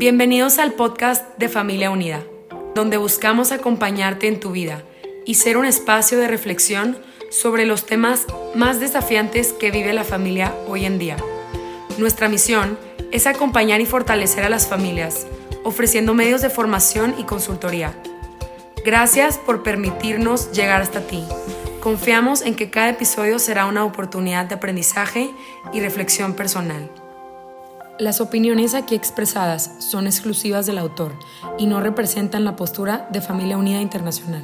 Bienvenidos al podcast de Familia Unida, donde buscamos acompañarte en tu vida y ser un espacio de reflexión sobre los temas más desafiantes que vive la familia hoy en día. Nuestra misión es acompañar y fortalecer a las familias, ofreciendo medios de formación y consultoría. Gracias por permitirnos llegar hasta ti. Confiamos en que cada episodio será una oportunidad de aprendizaje y reflexión personal. Las opiniones aquí expresadas son exclusivas del autor y no representan la postura de Familia Unida Internacional.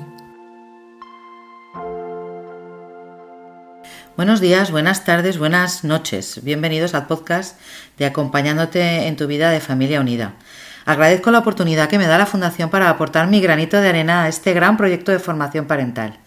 Buenos días, buenas tardes, buenas noches. Bienvenidos al podcast de Acompañándote en tu vida de Familia Unida. Agradezco la oportunidad que me da la Fundación para aportar mi granito de arena a este gran proyecto de formación parental.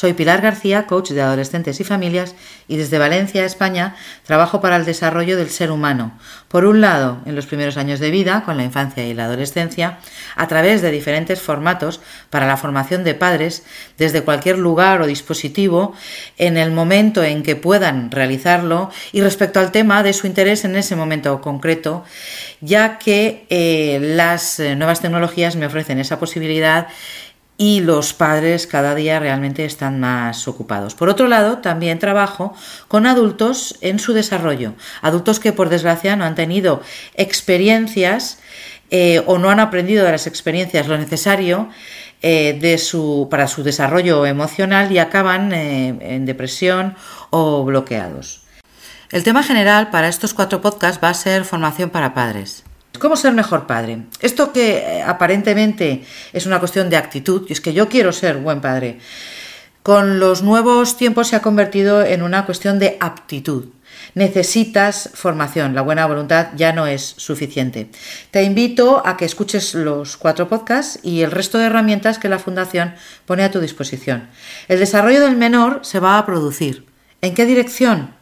Soy Pilar García, coach de adolescentes y familias, y desde Valencia, España, trabajo para el desarrollo del ser humano. Por un lado, en los primeros años de vida, con la infancia y la adolescencia, a través de diferentes formatos para la formación de padres, desde cualquier lugar o dispositivo, en el momento en que puedan realizarlo, y respecto al tema de su interés en ese momento concreto, ya que eh, las eh, nuevas tecnologías me ofrecen esa posibilidad y los padres cada día realmente están más ocupados. Por otro lado, también trabajo con adultos en su desarrollo, adultos que por desgracia no han tenido experiencias eh, o no han aprendido de las experiencias lo necesario eh, de su, para su desarrollo emocional y acaban eh, en depresión o bloqueados. El tema general para estos cuatro podcasts va a ser formación para padres. ¿Cómo ser mejor padre? Esto que eh, aparentemente es una cuestión de actitud, y es que yo quiero ser buen padre, con los nuevos tiempos se ha convertido en una cuestión de aptitud. Necesitas formación, la buena voluntad ya no es suficiente. Te invito a que escuches los cuatro podcasts y el resto de herramientas que la Fundación pone a tu disposición. El desarrollo del menor se va a producir. ¿En qué dirección?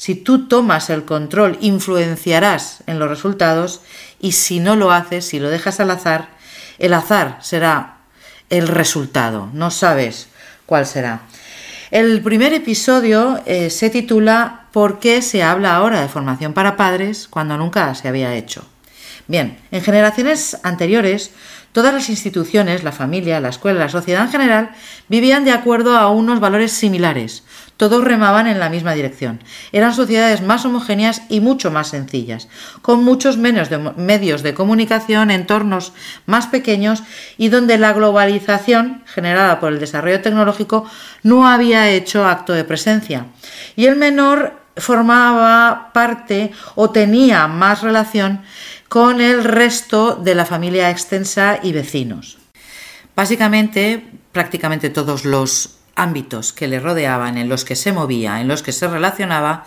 Si tú tomas el control, influenciarás en los resultados y si no lo haces, si lo dejas al azar, el azar será el resultado, no sabes cuál será. El primer episodio eh, se titula ¿Por qué se habla ahora de formación para padres cuando nunca se había hecho? Bien, en generaciones anteriores, todas las instituciones, la familia, la escuela, la sociedad en general, vivían de acuerdo a unos valores similares, todos remaban en la misma dirección. Eran sociedades más homogéneas y mucho más sencillas, con muchos menos medios de comunicación, entornos más pequeños y donde la globalización generada por el desarrollo tecnológico no había hecho acto de presencia. Y el menor formaba parte o tenía más relación con el resto de la familia extensa y vecinos. Básicamente, prácticamente todos los ámbitos que le rodeaban, en los que se movía, en los que se relacionaba,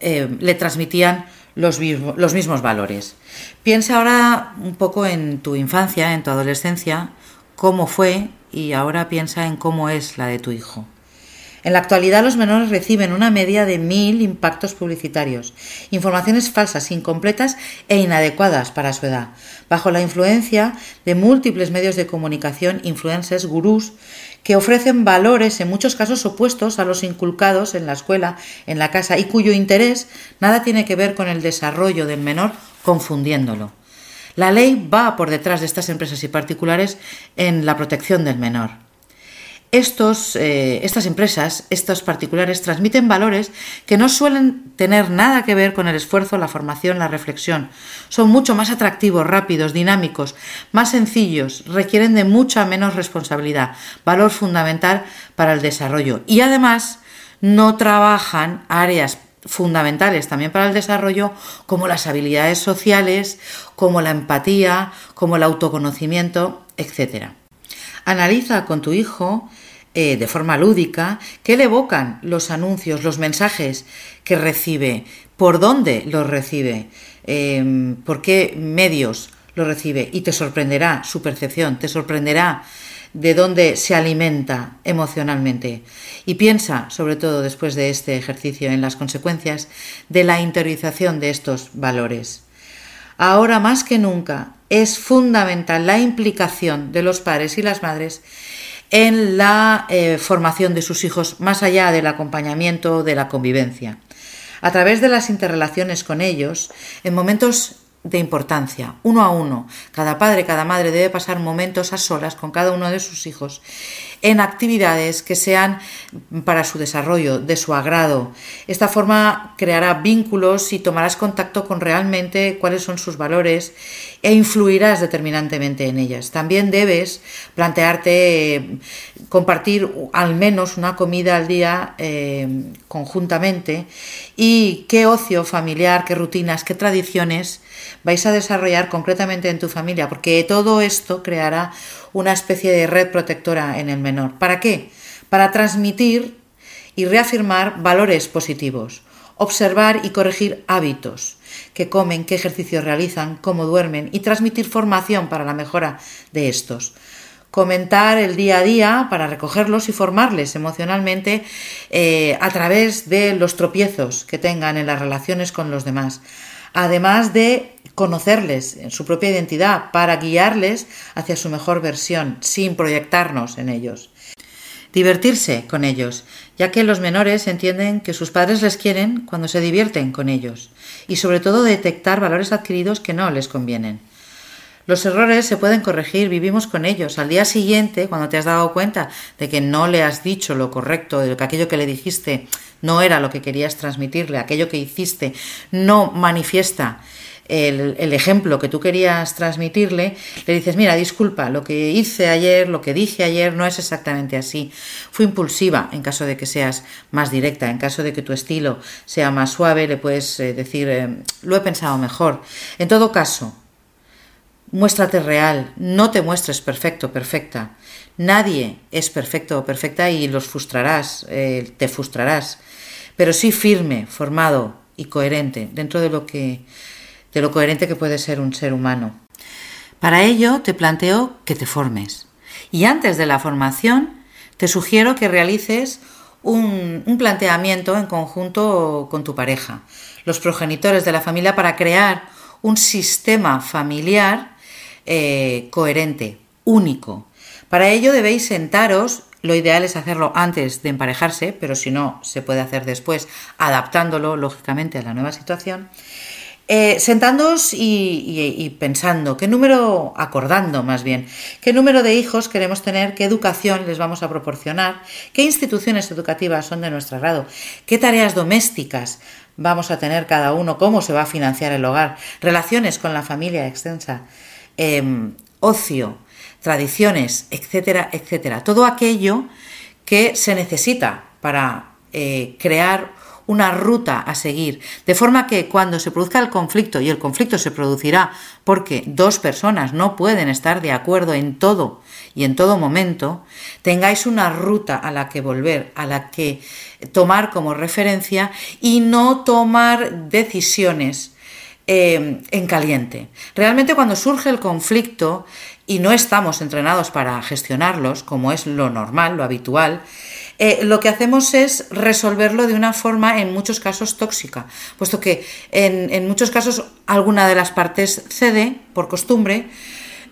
eh, le transmitían los, los mismos valores. Piensa ahora un poco en tu infancia, en tu adolescencia, cómo fue y ahora piensa en cómo es la de tu hijo. En la actualidad los menores reciben una media de mil impactos publicitarios, informaciones falsas, incompletas e inadecuadas para su edad, bajo la influencia de múltiples medios de comunicación, influencers, gurús, que ofrecen valores en muchos casos opuestos a los inculcados en la escuela, en la casa, y cuyo interés nada tiene que ver con el desarrollo del menor, confundiéndolo. La ley va por detrás de estas empresas y particulares en la protección del menor. Eh, estas empresas, estos particulares, transmiten valores que no suelen tener nada que ver con el esfuerzo, la formación, la reflexión. Son mucho más atractivos, rápidos, dinámicos, más sencillos, requieren de mucha menos responsabilidad, valor fundamental para el desarrollo. Y además no trabajan áreas fundamentales también para el desarrollo, como las habilidades sociales, como la empatía, como el autoconocimiento, etc. Analiza con tu hijo eh, de forma lúdica qué le evocan los anuncios, los mensajes que recibe, por dónde los recibe, em, por qué medios los recibe y te sorprenderá su percepción, te sorprenderá de dónde se alimenta emocionalmente. Y piensa, sobre todo después de este ejercicio, en las consecuencias de la interiorización de estos valores. Ahora más que nunca es fundamental la implicación de los padres y las madres en la eh, formación de sus hijos más allá del acompañamiento, de la convivencia. A través de las interrelaciones con ellos, en momentos de importancia, uno a uno. Cada padre, cada madre debe pasar momentos a solas con cada uno de sus hijos en actividades que sean para su desarrollo, de su agrado. Esta forma creará vínculos y tomarás contacto con realmente cuáles son sus valores e influirás determinantemente en ellas. También debes plantearte eh, compartir al menos una comida al día eh, conjuntamente y qué ocio familiar, qué rutinas, qué tradiciones vais a desarrollar concretamente en tu familia, porque todo esto creará una especie de red protectora en el menor. ¿Para qué? Para transmitir y reafirmar valores positivos, observar y corregir hábitos, qué comen, qué ejercicios realizan, cómo duermen y transmitir formación para la mejora de estos comentar el día a día para recogerlos y formarles emocionalmente eh, a través de los tropiezos que tengan en las relaciones con los demás, además de conocerles en su propia identidad para guiarles hacia su mejor versión sin proyectarnos en ellos. Divertirse con ellos, ya que los menores entienden que sus padres les quieren cuando se divierten con ellos, y sobre todo detectar valores adquiridos que no les convienen. Los errores se pueden corregir, vivimos con ellos. Al día siguiente, cuando te has dado cuenta de que no le has dicho lo correcto, de que aquello que le dijiste no era lo que querías transmitirle, aquello que hiciste no manifiesta el, ejemplo que tú querías transmitirle, le dices, mira, disculpa, lo que hice ayer, lo que dije ayer no es exactamente así. Fui impulsiva en caso de que seas más directa, en caso de que tu estilo sea más suave, le puedes eh, decir, eh, lo he pensado mejor. En todo caso, Muéstrate real, no te muestres perfecto, perfecta. Nadie es perfecto o perfecta y los frustrarás, eh, te frustrarás, pero sí firme, formado y coherente dentro de lo que de lo coherente que puede ser un ser humano. Para ello te planteo que te formes. Y antes de la formación, te sugiero que realices un, un planteamiento en conjunto con tu pareja, los progenitores de la familia, para crear un sistema familiar eh, coherente, único. Para ello debéis sentaros, lo ideal es hacerlo antes de emparejarse, pero si no, se puede hacer después, adaptándolo lógicamente a la nueva situación. Eh, sentándoos y, pensando qué número, acordando más bien, qué número de hijos queremos tener, qué educación les vamos a proporcionar, qué instituciones educativas son de nuestro grado, qué tareas domésticas vamos a tener cada uno, cómo se va a financiar el hogar, relaciones con la familia extensa, Em, ocio, tradiciones, etcétera, etcétera. Todo aquello que se necesita para eh, crear una ruta a seguir, de forma que cuando se produzca el conflicto, y el conflicto se producirá porque dos personas no pueden estar de acuerdo en todo y en todo momento, tengáis una ruta a la que volver, a la que tomar como referencia y no tomar decisiones eh, en caliente. Realmente cuando surge el conflicto y no estamos entrenados para gestionarlos, como es lo normal, lo habitual, eh, lo que hacemos es resolverlo de una forma en muchos casos tóxica, puesto que en muchos casos alguna de las partes cede por costumbre,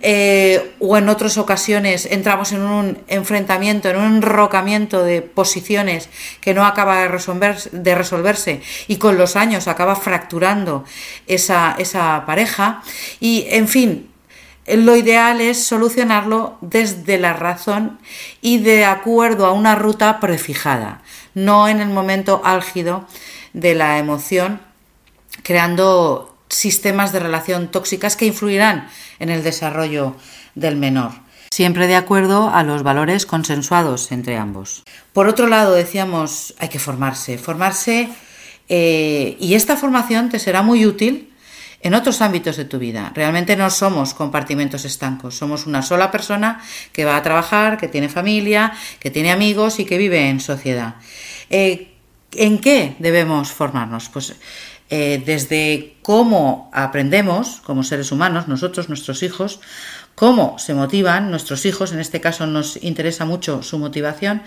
eh, o en otras ocasiones entramos en un enfrentamiento, en un enrocamiento de posiciones que no acaba de, resolverse, y con los años acaba fracturando esa, esa pareja. Y, en fin, lo ideal es solucionarlo desde la razón y de acuerdo a una ruta prefijada, no en el momento álgido de la emoción, creando sistemas de relación tóxicas que influirán en el desarrollo del menor, siempre de acuerdo a los valores consensuados entre ambos. Por otro lado, decíamos, hay que formarse, formarse eh, y esta formación te será muy útil en otros ámbitos de tu vida. Realmente no somos compartimentos estancos, somos una sola persona que va a trabajar, que tiene familia, que tiene amigos y que vive en sociedad. Eh, ¿En qué debemos formarnos? Pues eh, desde cómo aprendemos como seres humanos, nosotros, nuestros hijos, cómo se motivan nuestros hijos, en este caso nos interesa mucho su motivación,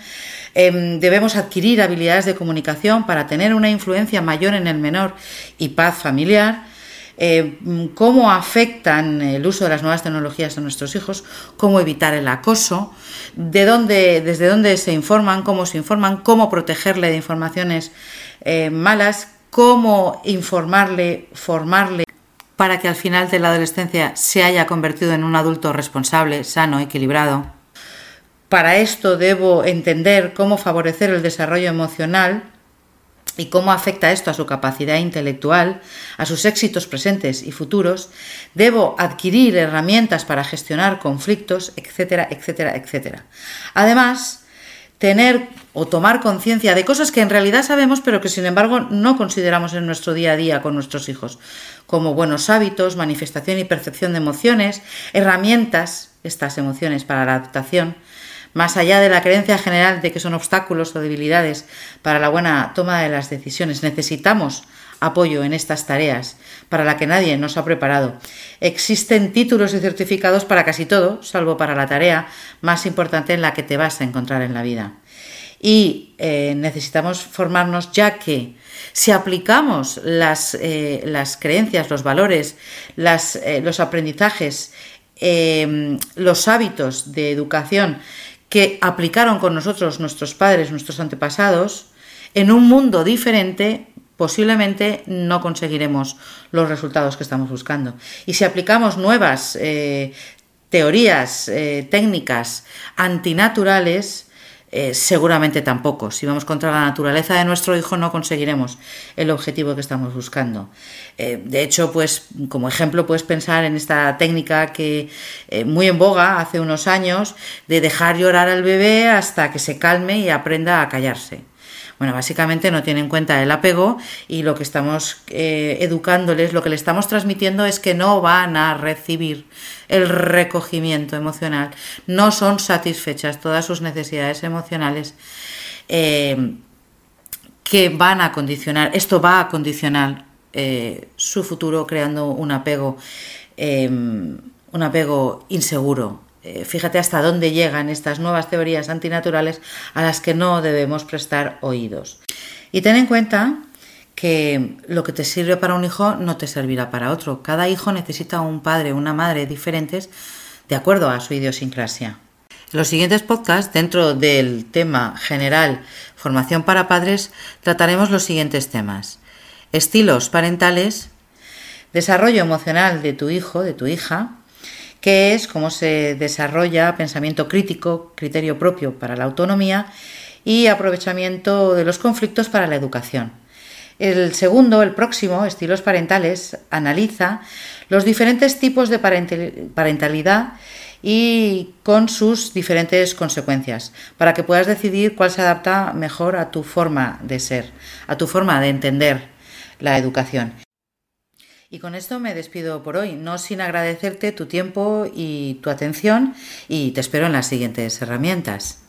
em, debemos adquirir habilidades de comunicación para tener una influencia mayor en el menor y paz familiar, eh, cómo afectan el uso de las nuevas tecnologías a nuestros hijos, cómo evitar el acoso, de dónde, desde dónde se informan, cómo se informan, cómo protegerle de informaciones eh, malas, cómo informarle, formarle para que al final de la adolescencia se haya convertido en un adulto responsable, sano, equilibrado. Para esto debo entender cómo favorecer el desarrollo emocional y cómo afecta esto a su capacidad intelectual, a sus éxitos presentes y futuros, debo adquirir herramientas para gestionar conflictos, etcétera, etcétera, etcétera. Además, tener o tomar conciencia de cosas que en realidad sabemos pero que sin embargo no consideramos en nuestro día a día con nuestros hijos, como buenos hábitos, manifestación y percepción de emociones, herramientas, estas emociones para la adaptación, más allá de la creencia general de que son obstáculos o debilidades para la buena toma de las decisiones. Necesitamos apoyo en estas tareas para la que nadie nos ha preparado. Existen títulos y certificados para casi todo, salvo para la tarea más importante en la que te vas a encontrar en la vida. Y eh, necesitamos formarnos ya que si aplicamos las, eh, creencias, los valores, eh, los aprendizajes, los hábitos de educación que aplicaron con nosotros nuestros padres, nuestros antepasados, en un mundo diferente posiblemente no conseguiremos los resultados que estamos buscando. Y si aplicamos nuevas eh, teorías, eh, técnicas antinaturales, eh, seguramente tampoco. Si vamos contra la naturaleza de nuestro hijo no conseguiremos el objetivo que estamos buscando. de hecho, pues como ejemplo puedes pensar en esta técnica que muy en boga hace unos años de dejar llorar al bebé hasta que se calme y aprenda a callarse. Bueno, básicamente no tiene en cuenta el apego y lo que estamos eh, educándoles, lo que le estamos transmitiendo es que no van a recibir el recogimiento emocional, no son satisfechas todas sus necesidades emocionales. Eh, que van a condicionar, esto va a condicionar eh, su futuro creando un apego, un apego inseguro, eh, fíjate hasta dónde llegan estas nuevas teorías antinaturales a las que no debemos prestar oídos. Y ten en cuenta que lo que te sirve para un hijo no te servirá para otro. Cada hijo necesita un padre una madre diferentes de acuerdo a su idiosincrasia. En los siguientes podcasts, dentro del tema general formación para padres, trataremos los siguientes temas. Estilos parentales, desarrollo emocional de tu hijo, de tu hija, que es cómo se desarrolla pensamiento crítico, criterio propio para la autonomía y aprovechamiento de los conflictos para la educación. El segundo, el próximo, estilos parentales, analiza los diferentes tipos de parentalidad y con sus diferentes consecuencias, para que puedas decidir cuál se adapta mejor a tu forma de ser, a tu forma de entender la educación. Y con esto me despido por hoy, no sin agradecerte tu tiempo y tu atención y te espero en las siguientes herramientas.